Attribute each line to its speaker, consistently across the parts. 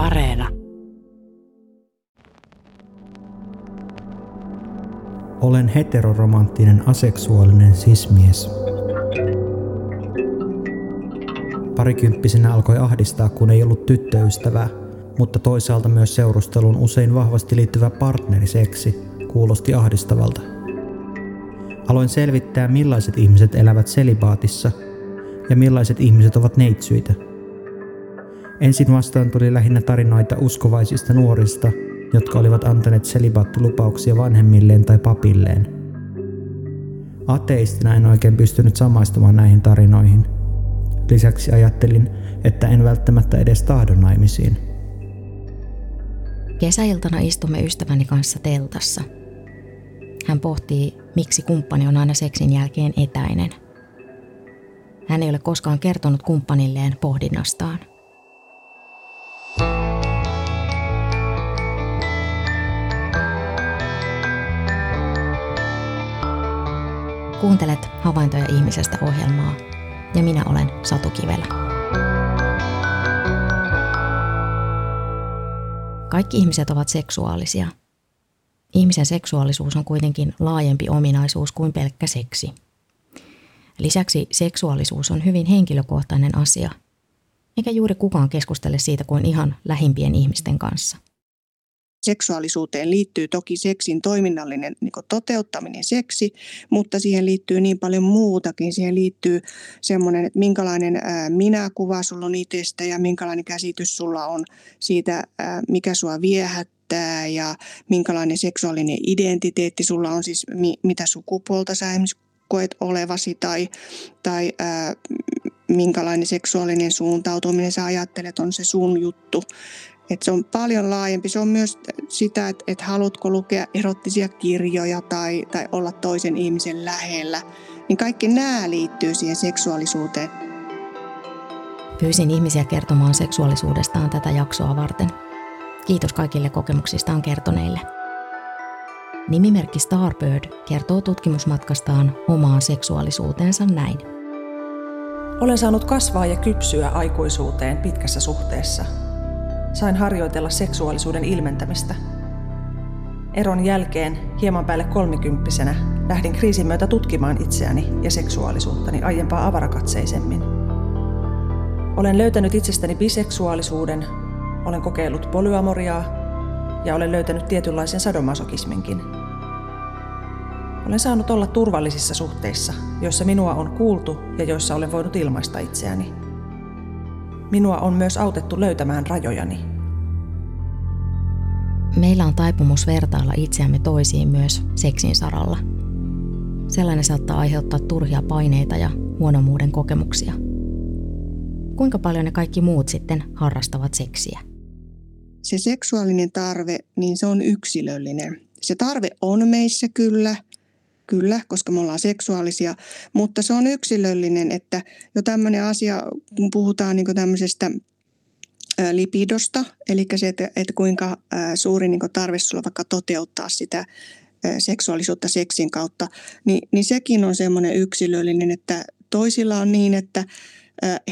Speaker 1: Areena.
Speaker 2: Olen heteroromanttinen aseksuaalinen sismies. Parikymppisenä alkoi ahdistaa, kun ei ollut tyttöystävää, mutta toisaalta myös seurustelun usein vahvasti liittyvä partneriseksi kuulosti ahdistavalta. Aloin selvittää, millaiset ihmiset elävät selibaatissa ja millaiset ihmiset ovat neitsyitä. Ensin vastaan tuli lähinnä tarinoita uskovaisista nuorista, jotka olivat antaneet selibaattilupauksia vanhemmilleen tai papilleen. Ateistina en oikein pystynyt samaistumaan näihin tarinoihin. Lisäksi ajattelin, että en välttämättä edes tahdo naimisiin.
Speaker 3: Kesäiltana istumme ystäväni kanssa teltassa. Hän pohtii, miksi kumppani on aina seksin jälkeen etäinen. Hän ei ole koskaan kertonut kumppanilleen pohdinnastaan. Kuuntelet Havaintoja ihmisestä ohjelmaa ja minä olen Satu Kivelä. Kaikki ihmiset ovat seksuaalisia. Ihmisen seksuaalisuus on kuitenkin laajempi ominaisuus kuin pelkkä seksi. Lisäksi seksuaalisuus on hyvin henkilökohtainen asia, eikä juuri kukaan keskustele siitä kuin ihan lähimpien ihmisten kanssa –
Speaker 4: seksuaalisuuteen liittyy toki seksin toiminnallinen niin toteuttaminen seksi, mutta siihen liittyy niin paljon muutakin. Siihen liittyy semmoinen, että minkälainen minäkuva sulla on itsestä ja minkälainen käsitys sulla on siitä, mikä sua viehättää ja minkälainen seksuaalinen identiteetti sulla on, siis mitä sukupuolta sä koet olevasi tai, tai ää, minkälainen seksuaalinen suuntautuminen sä ajattelet on se sun juttu. Et se on paljon laajempi. Se on myös sitä, että et haluatko lukea erottisia kirjoja tai, tai olla toisen ihmisen lähellä. Niin kaikki nämä liittyy siihen seksuaalisuuteen.
Speaker 3: Pyysin ihmisiä kertomaan seksuaalisuudestaan tätä jaksoa varten. Kiitos kaikille kokemuksistaan kertoneille. Nimimerkki Starbird kertoo tutkimusmatkastaan omaan seksuaalisuuteensa näin.
Speaker 5: Olen saanut kasvaa ja kypsyä aikuisuuteen pitkässä suhteessa – sain harjoitella seksuaalisuuden ilmentämistä. Eron jälkeen, hieman päälle kolmikymppisenä, lähdin kriisin myötä tutkimaan itseäni ja seksuaalisuuttani aiempaa avarakatseisemmin. Olen löytänyt itsestäni biseksuaalisuuden, olen kokeillut polyamoriaa ja olen löytänyt tietynlaisen sadomasokisminkin. Olen saanut olla turvallisissa suhteissa, joissa minua on kuultu ja joissa olen voinut ilmaista itseäni. Minua on myös autettu löytämään rajojani.
Speaker 3: Meillä on taipumus vertailla itseämme toisiin myös seksin saralla. Sellainen saattaa aiheuttaa turhia paineita ja huonomuuden kokemuksia. Kuinka paljon ne kaikki muut sitten harrastavat seksiä?
Speaker 4: Se seksuaalinen tarve, niin se on yksilöllinen. Se tarve on meissä kyllä – Kyllä, koska me ollaan seksuaalisia, mutta se on yksilöllinen, että jo tämmöinen asia, kun puhutaan niin tämmöisestä lipidosta, eli se, että, että kuinka suuri niin tarve sulla vaikka toteuttaa sitä seksuaalisuutta seksin kautta, niin, niin sekin on semmoinen yksilöllinen, että toisilla on niin, että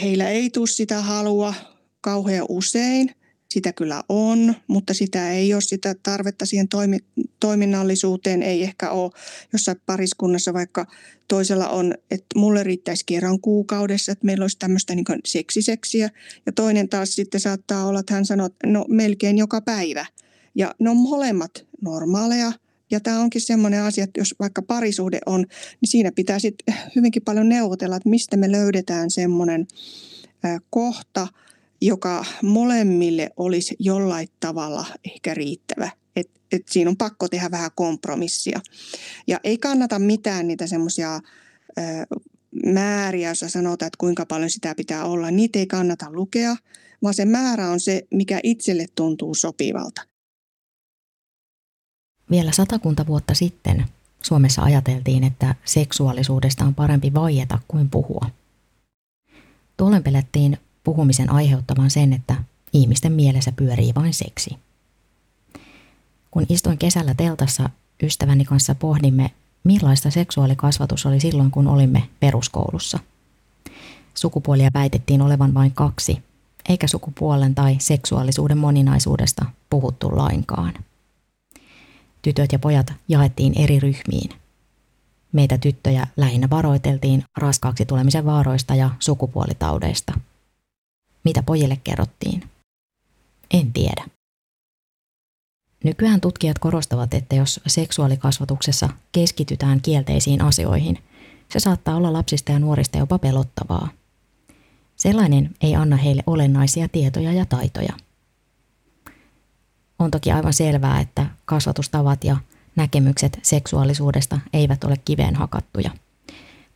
Speaker 4: heillä ei tule sitä halua kauhean usein, sitä kyllä on, mutta sitä ei ole sitä tarvetta siihen toimi, toiminnallisuuteen, ei ehkä ole jossain pariskunnassa, vaikka toisella on, että mulle riittäisi kerran kuukaudessa, että meillä olisi tämmöistä niin seksiseksiä. Ja toinen taas sitten saattaa olla, että hän sanoo, että no melkein joka päivä. Ja ne on molemmat normaaleja. Ja tämä onkin semmoinen asia, että jos vaikka parisuhde on, niin siinä pitää sitten hyvinkin paljon neuvotella, että mistä me löydetään semmoinen kohta – joka molemmille olisi jollain tavalla ehkä riittävä. Et, et siinä on pakko tehdä vähän kompromissia. Ja ei kannata mitään niitä semmoisia määriä, jossa sanotaan, että kuinka paljon sitä pitää olla. Niitä ei kannata lukea, vaan se määrä on se, mikä itselle tuntuu sopivalta.
Speaker 3: Vielä satakunta vuotta sitten Suomessa ajateltiin, että seksuaalisuudesta on parempi vaieta kuin puhua. Tuolloin pelättiin puhumisen aiheuttavan sen, että ihmisten mielessä pyörii vain seksi. Kun istuin kesällä teltassa, ystäväni kanssa pohdimme, millaista seksuaalikasvatus oli silloin, kun olimme peruskoulussa. Sukupuolia väitettiin olevan vain kaksi, eikä sukupuolen tai seksuaalisuuden moninaisuudesta puhuttu lainkaan. Tytöt ja pojat jaettiin eri ryhmiin. Meitä tyttöjä lähinnä varoiteltiin raskaaksi tulemisen vaaroista ja sukupuolitaudeista. Mitä pojille kerrottiin? En tiedä. Nykyään tutkijat korostavat, että jos seksuaalikasvatuksessa keskitytään kielteisiin asioihin, se saattaa olla lapsista ja nuorista jopa pelottavaa. Sellainen ei anna heille olennaisia tietoja ja taitoja. On toki aivan selvää, että kasvatustavat ja näkemykset seksuaalisuudesta eivät ole kiveen hakattuja.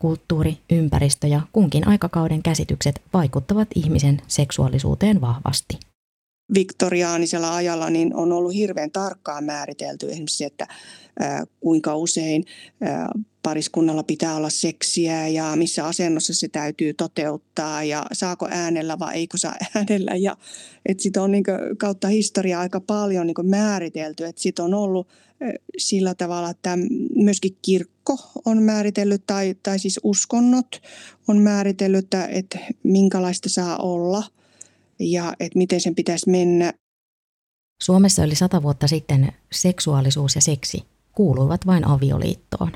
Speaker 3: Kulttuuri, ympäristö ja kunkin aikakauden käsitykset vaikuttavat ihmisen seksuaalisuuteen vahvasti
Speaker 4: viktoriaanisella ajalla niin on ollut hirveän tarkkaan määritelty esimerkiksi, että kuinka usein pariskunnalla pitää olla seksiä ja missä asennossa se täytyy toteuttaa ja saako äänellä vai eikö saa äänellä. Ja että sitä on niin kautta historiaa aika paljon niin määritelty, että sitä on ollut sillä tavalla, että myöskin kirkko on määritellyt tai, tai siis uskonnot on määritellyt, että, että minkälaista saa olla – ja että miten sen pitäisi mennä.
Speaker 3: Suomessa yli sata vuotta sitten seksuaalisuus ja seksi kuuluivat vain avioliittoon.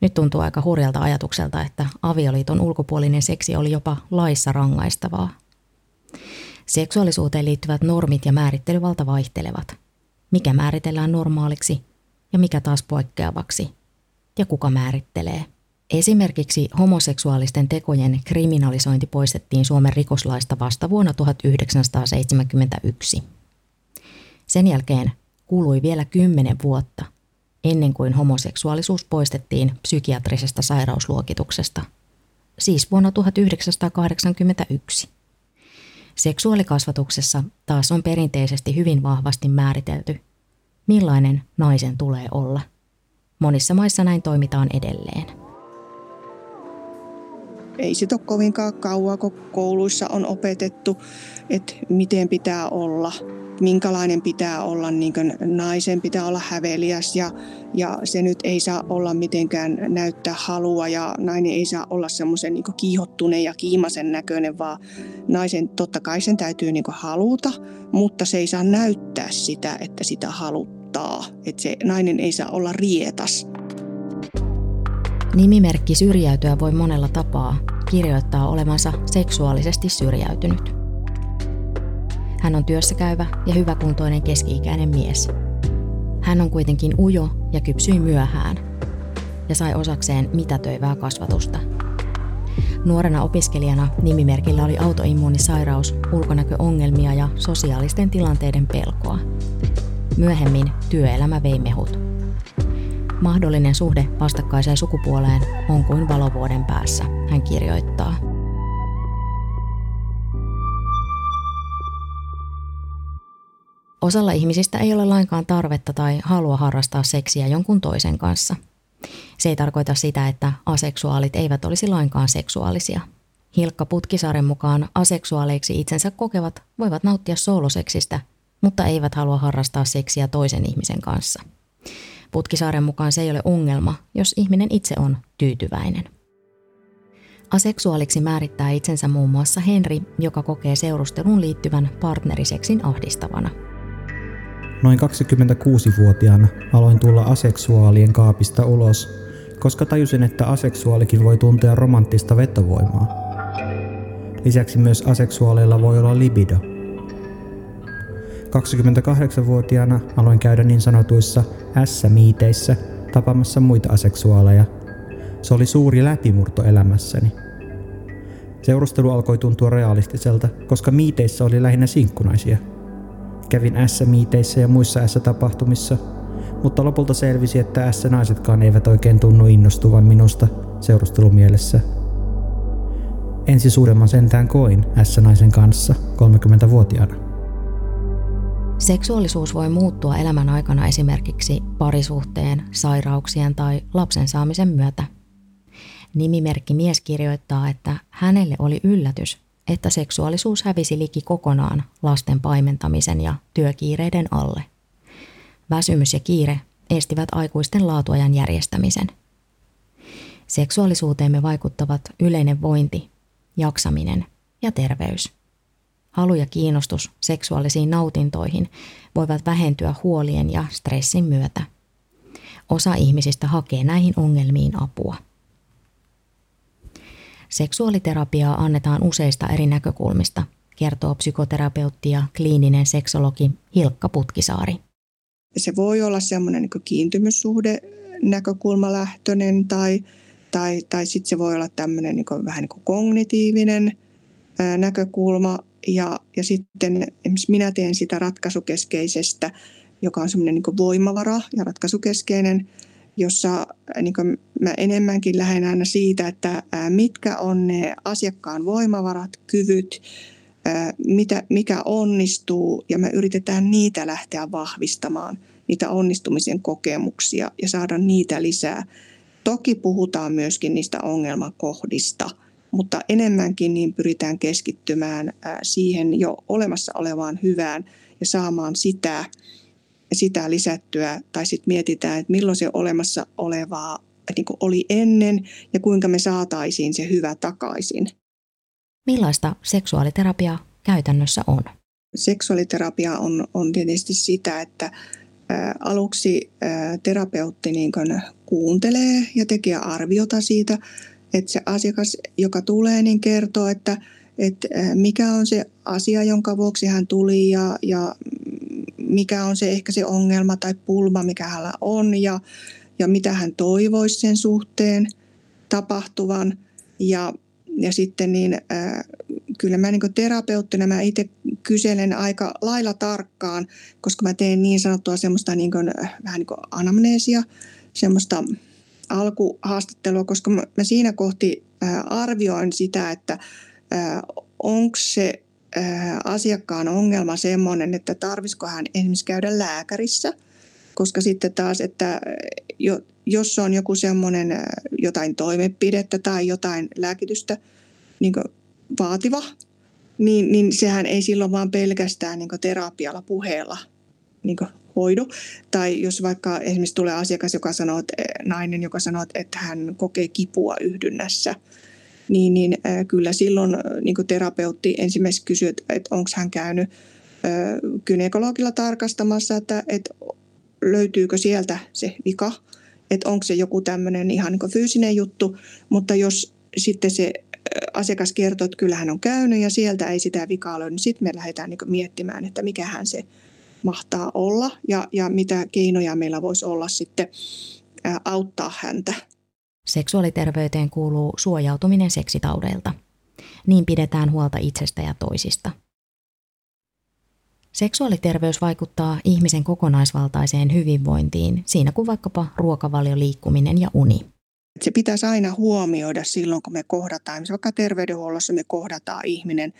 Speaker 3: Nyt tuntuu aika hurjalta ajatukselta, että avioliiton ulkopuolinen seksi oli jopa laissa rangaistavaa. Seksuaalisuuteen liittyvät normit ja määrittelyvalta vaihtelevat. Mikä määritellään normaaliksi ja mikä taas poikkeavaksi. Ja kuka määrittelee – Esimerkiksi homoseksuaalisten tekojen kriminalisointi poistettiin Suomen rikoslaista vasta vuonna 1971. Sen jälkeen kului vielä kymmenen vuotta ennen kuin homoseksuaalisuus poistettiin psykiatrisesta sairausluokituksesta, siis vuonna 1981. Seksuaalikasvatuksessa taas on perinteisesti hyvin vahvasti määritelty, millainen naisen tulee olla. Monissa maissa näin toimitaan edelleen
Speaker 4: ei sit ole kovinkaan kauan, kun kouluissa on opetettu, että miten pitää olla, minkälainen pitää olla, niin naisen pitää olla häveliäs ja, ja se nyt ei saa olla mitenkään näyttää halua ja nainen ei saa olla semmoisen niin kiihottuneen ja kiimasen näköinen, vaan naisen totta kai sen täytyy niin haluta, mutta se ei saa näyttää sitä, että sitä haluttaa, että se nainen ei saa olla rietas.
Speaker 3: Nimimerkki syrjäytyä voi monella tapaa kirjoittaa olevansa seksuaalisesti syrjäytynyt. Hän on työssäkäyvä ja hyväkuntoinen keski-ikäinen mies. Hän on kuitenkin ujo ja kypsyi myöhään ja sai osakseen mitätöivää kasvatusta. Nuorena opiskelijana nimimerkillä oli autoimmuunisairaus, ulkonäköongelmia ja sosiaalisten tilanteiden pelkoa. Myöhemmin työelämä vei mehut. Mahdollinen suhde vastakkaiseen sukupuoleen on kuin valovuoden päässä, hän kirjoittaa. Osalla ihmisistä ei ole lainkaan tarvetta tai halua harrastaa seksiä jonkun toisen kanssa. Se ei tarkoita sitä, että aseksuaalit eivät olisi lainkaan seksuaalisia. Hilkka Putkisaaren mukaan aseksuaaleiksi itsensä kokevat voivat nauttia sooloseksistä, mutta eivät halua harrastaa seksiä toisen ihmisen kanssa – Putkisaaren mukaan se ei ole ongelma, jos ihminen itse on tyytyväinen. Aseksuaaliksi määrittää itsensä muun muassa Henri, joka kokee seurusteluun liittyvän partneriseksin ahdistavana.
Speaker 2: Noin 26-vuotiaana aloin tulla aseksuaalien kaapista ulos, koska tajusin, että aseksuaalikin voi tuntea romanttista vetovoimaa. Lisäksi myös aseksuaaleilla voi olla libido – 28-vuotiaana aloin käydä niin sanotuissa S-miiteissä tapaamassa muita aseksuaaleja. Se oli suuri läpimurto elämässäni. Seurustelu alkoi tuntua realistiselta, koska miiteissä oli lähinnä sinkkunaisia. Kävin S-miiteissä ja muissa S-tapahtumissa, mutta lopulta selvisi, että S-naisetkaan eivät oikein tunnu innostuvan minusta seurustelumielessä. Ensi suuremman sentään koin S-naisen kanssa 30-vuotiaana.
Speaker 3: Seksuaalisuus voi muuttua elämän aikana esimerkiksi parisuhteen, sairauksien tai lapsen saamisen myötä. Nimimerkki mies kirjoittaa, että hänelle oli yllätys, että seksuaalisuus hävisi liki kokonaan lasten paimentamisen ja työkiireiden alle. Väsymys ja kiire estivät aikuisten laatuajan järjestämisen. Seksuaalisuuteemme vaikuttavat yleinen vointi, jaksaminen ja terveys. Halu ja kiinnostus seksuaalisiin nautintoihin voivat vähentyä huolien ja stressin myötä. Osa ihmisistä hakee näihin ongelmiin apua. Seksuaaliterapiaa annetaan useista eri näkökulmista, kertoo psykoterapeutti ja kliininen seksologi Hilkka Putkisaari.
Speaker 4: Se voi olla semmoinen niin kiintymyssuhde näkökulmalähtöinen tai, tai, tai sitten se voi olla tämmöinen niin vähän niin kognitiivinen näkökulma. Ja, ja sitten minä teen sitä ratkaisukeskeisestä, joka on semmoinen niin voimavara ja ratkaisukeskeinen, jossa niin mä enemmänkin lähden aina siitä, että mitkä on ne asiakkaan voimavarat, kyvyt, mitä, mikä onnistuu ja me yritetään niitä lähteä vahvistamaan, niitä onnistumisen kokemuksia ja saada niitä lisää. Toki puhutaan myöskin niistä ongelmakohdista, mutta enemmänkin niin pyritään keskittymään siihen jo olemassa olevaan hyvään ja saamaan sitä, sitä lisättyä. Tai sitten mietitään, että milloin se olemassa olevaa niin oli ennen ja kuinka me saataisiin se hyvä takaisin.
Speaker 3: Millaista seksuaaliterapia käytännössä on?
Speaker 4: Seksuaaliterapia on, on tietysti sitä, että aluksi terapeutti niin kuuntelee ja tekee arviota siitä, että se asiakas, joka tulee, niin kertoo, että, että mikä on se asia, jonka vuoksi hän tuli ja, ja mikä on se ehkä se ongelma tai pulma, mikä hänellä on ja, ja mitä hän toivoisi sen suhteen tapahtuvan. Ja ja sitten niin äh, kyllä mä niin terapeuttina mä itse kyselen aika lailla tarkkaan, koska mä teen niin sanottua semmoista niin kuin, äh, vähän niin kuin anamneesia, semmoista alkuhaastattelua, koska mä, siinä kohti arvioin sitä, että onko se asiakkaan ongelma semmoinen, että tarvisiko hän esimerkiksi käydä lääkärissä, koska sitten taas, että jo, jos on joku semmoinen jotain toimenpidettä tai jotain lääkitystä niin vaativa, niin, niin sehän ei silloin vaan pelkästään niin terapialla puheella niin hoidu. Tai jos vaikka esimerkiksi tulee asiakas, joka sanoo, että nainen, joka sanoo, että hän kokee kipua yhdynnässä, niin, niin kyllä silloin niin terapeutti ensimmäisenä kysyy, että, että onko hän käynyt kynekologilla tarkastamassa, että, että löytyykö sieltä se vika – että onko se joku tämmöinen ihan niin fyysinen juttu, mutta jos sitten se asiakas kertoo, että kyllä hän on käynyt ja sieltä ei sitä vikaa löydy, niin sitten me lähdetään niin miettimään, että mikähän se mahtaa olla ja, ja mitä keinoja meillä voisi olla sitten auttaa häntä.
Speaker 3: Seksuaaliterveyteen kuuluu suojautuminen seksitaudeilta. Niin pidetään huolta itsestä ja toisista – Seksuaaliterveys vaikuttaa ihmisen kokonaisvaltaiseen hyvinvointiin, siinä kuin vaikkapa ruokavalio, liikkuminen ja uni.
Speaker 4: Se pitäisi aina huomioida silloin, kun me kohdataan, vaikka terveydenhuollossa me kohdataan ihminen,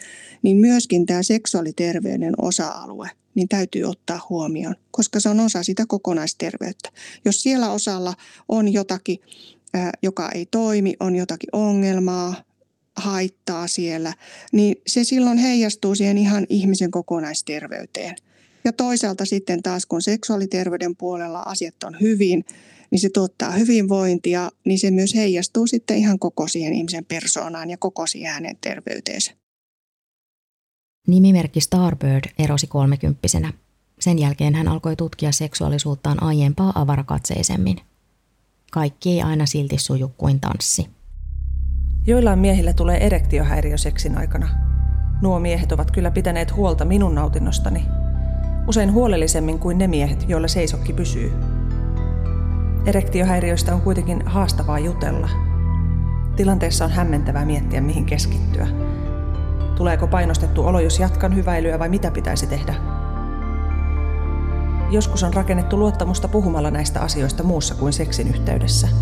Speaker 4: niin myöskin tämä seksuaaliterveyden osa-alue niin täytyy ottaa huomioon, koska se on osa sitä kokonaisterveyttä. Jos siellä osalla on jotakin, joka ei toimi, on jotakin ongelmaa, haittaa siellä, niin se silloin heijastuu siihen ihan ihmisen kokonaisterveyteen. Ja toisaalta sitten taas, kun seksuaaliterveyden puolella asiat on hyvin, niin se tuottaa hyvinvointia, niin se myös heijastuu sitten ihan koko siihen ihmisen persoonaan ja koko siihen hänen terveyteensä.
Speaker 3: Nimimerkki Starbird erosi kolmekymppisenä. Sen jälkeen hän alkoi tutkia seksuaalisuuttaan aiempaa avarakatseisemmin. Kaikki ei aina silti suju kuin tanssi.
Speaker 5: Joillain miehillä tulee erektiohäiriö seksin aikana. Nuo miehet ovat kyllä pitäneet huolta minun nautinnostani. Usein huolellisemmin kuin ne miehet, joilla seisokki pysyy. Erektiohäiriöistä on kuitenkin haastavaa jutella. Tilanteessa on hämmentävää miettiä, mihin keskittyä. Tuleeko painostettu olo, jos jatkan hyväilyä vai mitä pitäisi tehdä? Joskus on rakennettu luottamusta puhumalla näistä asioista muussa kuin seksin yhteydessä –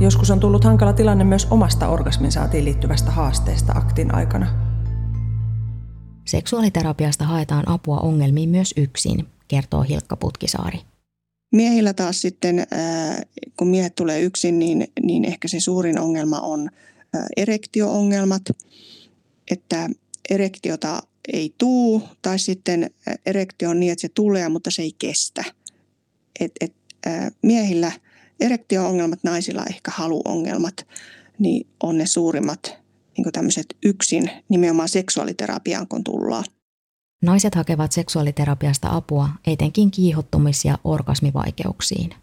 Speaker 5: Joskus on tullut hankala tilanne myös omasta orgasmin saatiin liittyvästä haasteesta aktin aikana.
Speaker 3: Seksuaaliterapiasta haetaan apua ongelmiin myös yksin, kertoo Hilkka Putkisaari.
Speaker 4: Miehillä taas sitten, kun miehet tulee yksin, niin, niin ehkä se suurin ongelma on erektioongelmat, että erektiota ei tuu, tai sitten erektio on niin, että se tulee, mutta se ei kestä. Et, et, miehillä – erektio-ongelmat, naisilla ehkä haluongelmat, niin on ne suurimmat niin tämmöiset yksin nimenomaan seksuaaliterapiaan, kun tullaan.
Speaker 3: Naiset hakevat seksuaaliterapiasta apua etenkin kiihottumis- ja orgasmivaikeuksiin.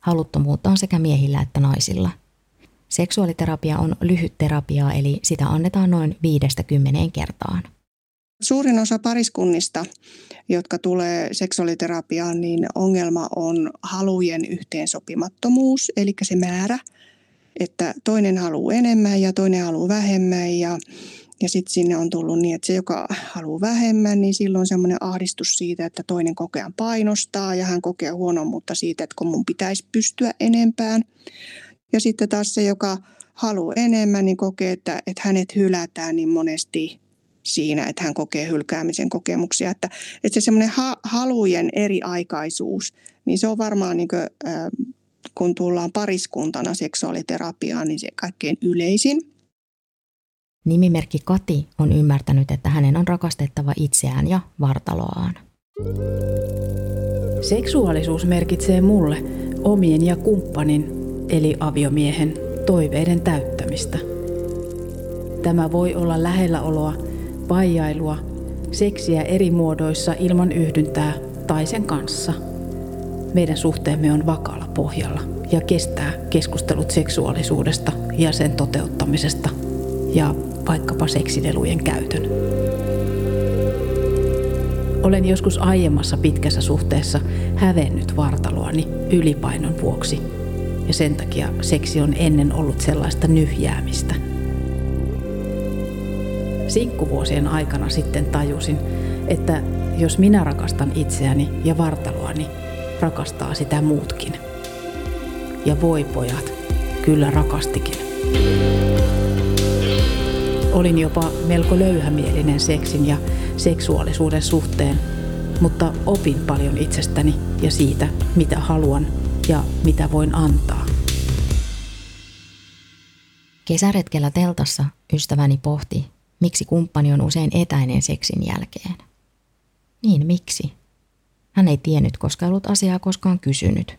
Speaker 3: Haluttomuutta on sekä miehillä että naisilla. Seksuaaliterapia on lyhyt terapiaa, eli sitä annetaan noin viidestä kymmeneen kertaan.
Speaker 4: Suurin osa pariskunnista, jotka tulee seksuaaliterapiaan, niin ongelma on halujen yhteensopimattomuus, eli se määrä, että toinen haluaa enemmän ja toinen haluaa vähemmän ja ja sitten sinne on tullut niin, että se, joka haluaa vähemmän, niin silloin on semmoinen ahdistus siitä, että toinen kokea painostaa ja hän kokee huonommuutta siitä, että kun mun pitäisi pystyä enempään. Ja sitten taas se, joka haluaa enemmän, niin kokee, että, että hänet hylätään niin monesti siinä, että hän kokee hylkäämisen kokemuksia. Että, että se semmoinen ha- halujen eriaikaisuus, niin se on varmaan niin kuin, äh, kun tullaan pariskuntana seksuaaliterapiaan, niin se kaikkein yleisin.
Speaker 3: Nimimerkki Kati on ymmärtänyt, että hänen on rakastettava itseään ja vartaloaan.
Speaker 1: Seksuaalisuus merkitsee mulle omien ja kumppanin, eli aviomiehen, toiveiden täyttämistä. Tämä voi olla lähelläoloa, vaijailua, seksiä eri muodoissa ilman yhdyntää tai sen kanssa. Meidän suhteemme on vakaalla pohjalla ja kestää keskustelut seksuaalisuudesta ja sen toteuttamisesta ja vaikkapa seksinelujen käytön. Olen joskus aiemmassa pitkässä suhteessa hävennyt vartaloani ylipainon vuoksi, ja sen takia seksi on ennen ollut sellaista nyhjäämistä. Sinkkuvuosien aikana sitten tajusin, että jos minä rakastan itseäni ja vartaloani, rakastaa sitä muutkin. Ja voi pojat, kyllä rakastikin. Olin jopa melko löyhämielinen seksin ja seksuaalisuuden suhteen, mutta opin paljon itsestäni ja siitä, mitä haluan ja mitä voin antaa.
Speaker 3: Kesäretkellä teltassa ystäväni pohti, miksi kumppani on usein etäinen seksin jälkeen. Niin miksi? Hän ei tiennyt, koska ei ollut asiaa koskaan kysynyt.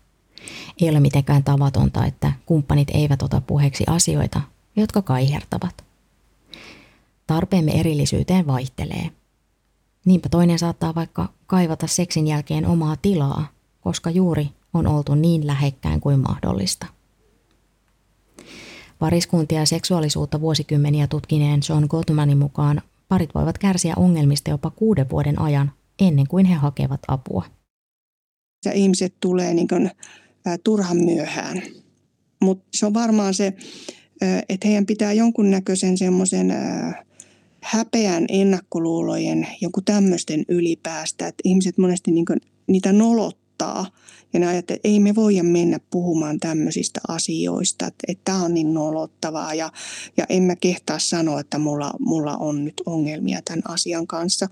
Speaker 3: Ei ole mitenkään tavatonta, että kumppanit eivät ota puheeksi asioita, jotka kaihertavat. Tarpeemme erillisyyteen vaihtelee. Niinpä toinen saattaa vaikka kaivata seksin jälkeen omaa tilaa, koska juuri on oltu niin lähekkäin kuin mahdollista. Pariskuntia ja seksuaalisuutta vuosikymmeniä tutkineen John Gottmanin mukaan parit voivat kärsiä ongelmista jopa kuuden vuoden ajan ennen kuin he hakevat apua.
Speaker 4: Ja ihmiset tulee niin kuin, ä, turhan myöhään. Mutta se on varmaan se, että heidän pitää jonkunnäköisen semmoisen häpeän, ennakkoluulojen, joku tämmöisten ylipäästä, että ihmiset monesti niin niitä nolottaa ja ne ajattelee, että ei me voida mennä puhumaan tämmöisistä asioista, että, että tämä on niin nolottavaa ja, ja en mä kehtaa sanoa, että mulla, mulla on nyt ongelmia tämän asian kanssa.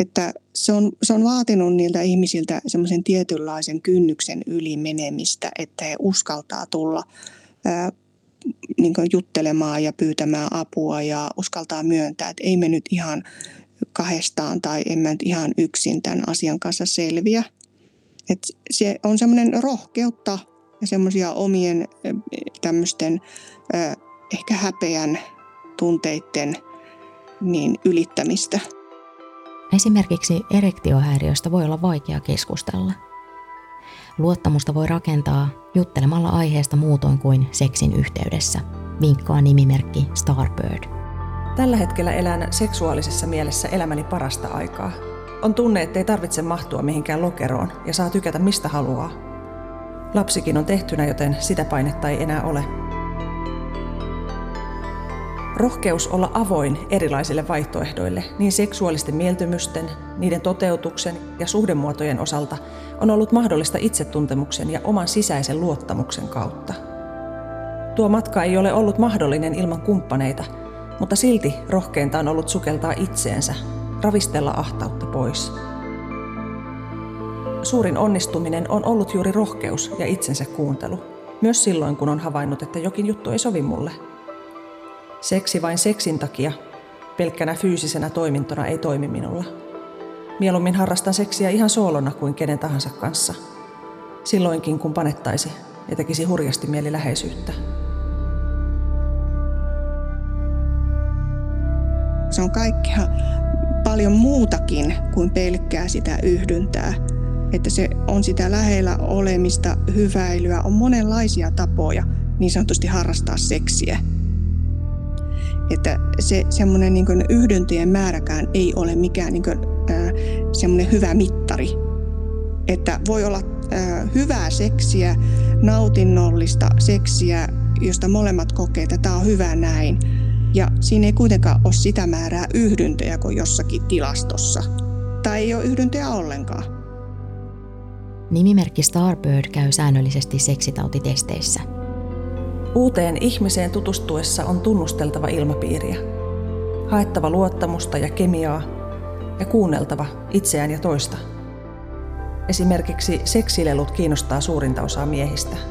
Speaker 4: Että se on, se on vaatinut niiltä ihmisiltä semmoisen tietynlaisen kynnyksen yli menemistä, että he uskaltaa tulla niin juttelemaan ja pyytämään apua ja uskaltaa myöntää, että ei me nyt ihan kahdestaan tai en mä nyt ihan yksin tämän asian kanssa selviä. Et se on semmoinen rohkeutta ja semmoisia omien tämmöisten ehkä häpeän tunteiden niin ylittämistä.
Speaker 3: Esimerkiksi erektiohäiriöstä voi olla vaikea keskustella – Luottamusta voi rakentaa juttelemalla aiheesta muutoin kuin seksin yhteydessä, vinkkaa nimimerkki Starbird.
Speaker 5: Tällä hetkellä elän seksuaalisessa mielessä elämäni parasta aikaa. On tunne, ettei tarvitse mahtua mihinkään lokeroon ja saa tykätä mistä haluaa. Lapsikin on tehtynä, joten sitä painetta ei enää ole. Rohkeus olla avoin erilaisille vaihtoehdoille, niin seksuaalisten mieltymysten, niiden toteutuksen ja suhdemuotojen osalta on ollut mahdollista itsetuntemuksen ja oman sisäisen luottamuksen kautta. Tuo matka ei ole ollut mahdollinen ilman kumppaneita, mutta silti rohkeinta on ollut sukeltaa itseensä, ravistella ahtautta pois. Suurin onnistuminen on ollut juuri rohkeus ja itsensä kuuntelu, myös silloin kun on havainnut, että jokin juttu ei sovi mulle – Seksi vain seksin takia, pelkkänä fyysisenä toimintona ei toimi minulla. Mieluummin harrastan seksiä ihan soolona kuin kenen tahansa kanssa. Silloinkin kun panettaisi ja tekisi hurjasti mieli läheisyyttä.
Speaker 4: se on kaikkea paljon muutakin kuin pelkkää sitä yhdyntää. Että se on sitä lähellä olemista, hyväilyä, on monenlaisia tapoja niin sanotusti harrastaa seksiä. Että se semmoinen niin yhdyntöjen määräkään ei ole mikään niin kuin, äh, semmoinen hyvä mittari. Että voi olla äh, hyvää seksiä, nautinnollista seksiä, josta molemmat kokee, että tämä on hyvä näin. Ja siinä ei kuitenkaan ole sitä määrää yhdyntöjä kuin jossakin tilastossa. Tai ei ole yhdyntöjä ollenkaan.
Speaker 3: Nimimerkki Starbird käy säännöllisesti seksitautitesteissä.
Speaker 5: Uuteen ihmiseen tutustuessa on tunnusteltava ilmapiiriä, haettava luottamusta ja kemiaa ja kuunneltava itseään ja toista. Esimerkiksi seksilelut kiinnostaa suurinta osaa miehistä –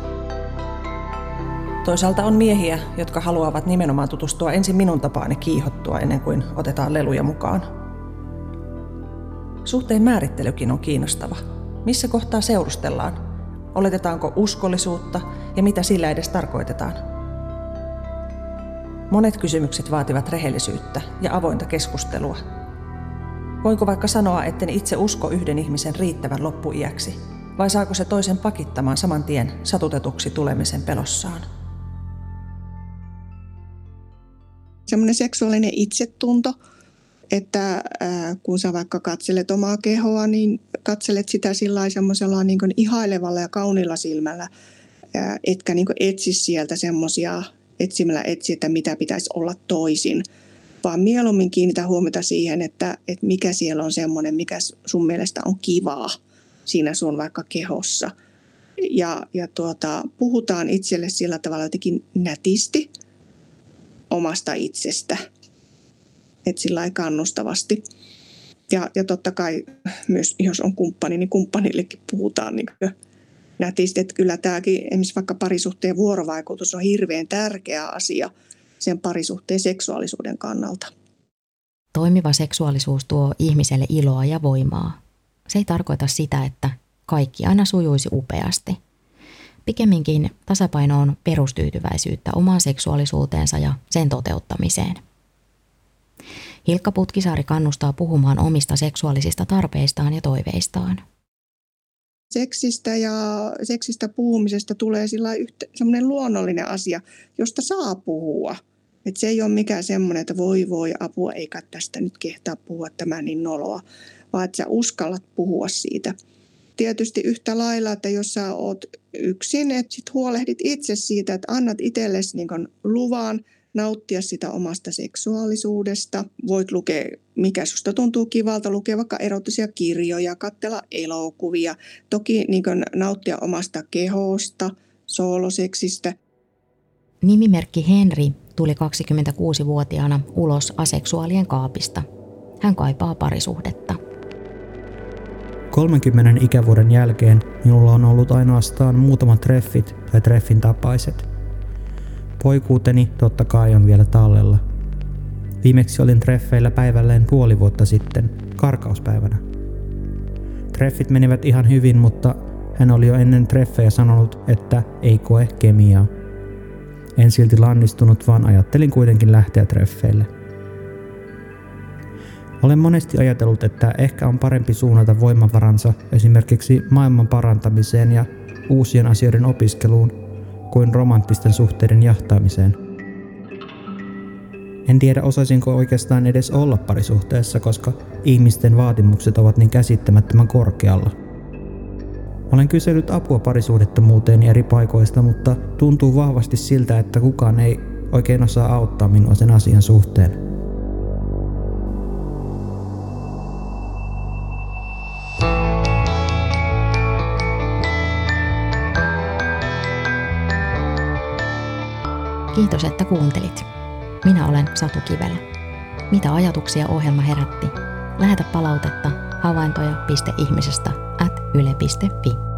Speaker 5: Toisaalta on miehiä, jotka haluavat nimenomaan tutustua ensin minun tapaani kiihottua ennen kuin otetaan leluja mukaan. Suhteen määrittelykin on kiinnostava. Missä kohtaa seurustellaan? Oletetaanko uskollisuutta ja mitä sillä edes tarkoitetaan? Monet kysymykset vaativat rehellisyyttä ja avointa keskustelua. Voinko vaikka sanoa, etten itse usko yhden ihmisen riittävän loppuiäksi, vai saako se toisen pakittamaan saman tien satutetuksi tulemisen pelossaan?
Speaker 4: semmoinen seksuaalinen itsetunto, että äh, kun sä vaikka katselet omaa kehoa, niin katselet sitä sillä semmoisella niin ihailevalla ja kaunilla silmällä, etkä niin etsi sieltä semmoisia, etsimällä etsi, että mitä pitäisi olla toisin, vaan mieluummin kiinnitä huomiota siihen, että, että mikä siellä on semmoinen, mikä sun mielestä on kivaa siinä sun vaikka kehossa. Ja, ja tuota, puhutaan itselle sillä tavalla jotenkin nätisti – omasta itsestä. Että sillä kannustavasti. Ja, ja totta kai myös, jos on kumppani, niin kumppanillekin puhutaan niin nätisti. Että kyllä tämäkin, esimerkiksi vaikka parisuhteen vuorovaikutus on hirveän tärkeä asia sen parisuhteen seksuaalisuuden kannalta.
Speaker 3: Toimiva seksuaalisuus tuo ihmiselle iloa ja voimaa. Se ei tarkoita sitä, että kaikki aina sujuisi upeasti – Pikemminkin tasapaino on perustyytyväisyyttä omaan seksuaalisuuteensa ja sen toteuttamiseen. Hilkka Putkisaari kannustaa puhumaan omista seksuaalisista tarpeistaan ja toiveistaan.
Speaker 4: Seksistä ja seksistä puhumisesta tulee semmoinen luonnollinen asia, josta saa puhua. Et se ei ole mikään semmoinen, että voi voi apua, eikä tästä nyt kehtaa puhua tämä niin noloa, vaan että sä uskallat puhua siitä – tietysti yhtä lailla, että jos sä oot yksin, että sit huolehdit itse siitä, että annat itsellesi niin luvan nauttia sitä omasta seksuaalisuudesta. Voit lukea, mikä susta tuntuu kivalta, lukea vaikka erottisia kirjoja, katsella elokuvia. Toki niin nauttia omasta kehosta, sooloseksistä.
Speaker 3: Nimimerkki Henri tuli 26-vuotiaana ulos aseksuaalien kaapista. Hän kaipaa parisuhdetta.
Speaker 2: 30 ikävuoden jälkeen minulla on ollut ainoastaan muutamat treffit tai treffin tapaiset. Poikuuteni totta kai on vielä tallella. Viimeksi olin treffeillä päivälleen puoli vuotta sitten, karkauspäivänä. Treffit menivät ihan hyvin, mutta hän oli jo ennen treffejä sanonut, että ei koe kemiaa. En silti lannistunut, vaan ajattelin kuitenkin lähteä treffeille. Olen monesti ajatellut, että ehkä on parempi suunnata voimavaransa esimerkiksi maailman parantamiseen ja uusien asioiden opiskeluun kuin romanttisten suhteiden jahtaamiseen. En tiedä osaisinko oikeastaan edes olla parisuhteessa, koska ihmisten vaatimukset ovat niin käsittämättömän korkealla. Olen kysellyt apua parisuhdettomuuteen eri paikoista, mutta tuntuu vahvasti siltä, että kukaan ei oikein osaa auttaa minua sen asian suhteen.
Speaker 3: Kiitos, että kuuntelit. Minä olen Satu Kivelä. Mitä ajatuksia ohjelma herätti? Lähetä palautetta havaintoja.ihmisestä at yle.fi.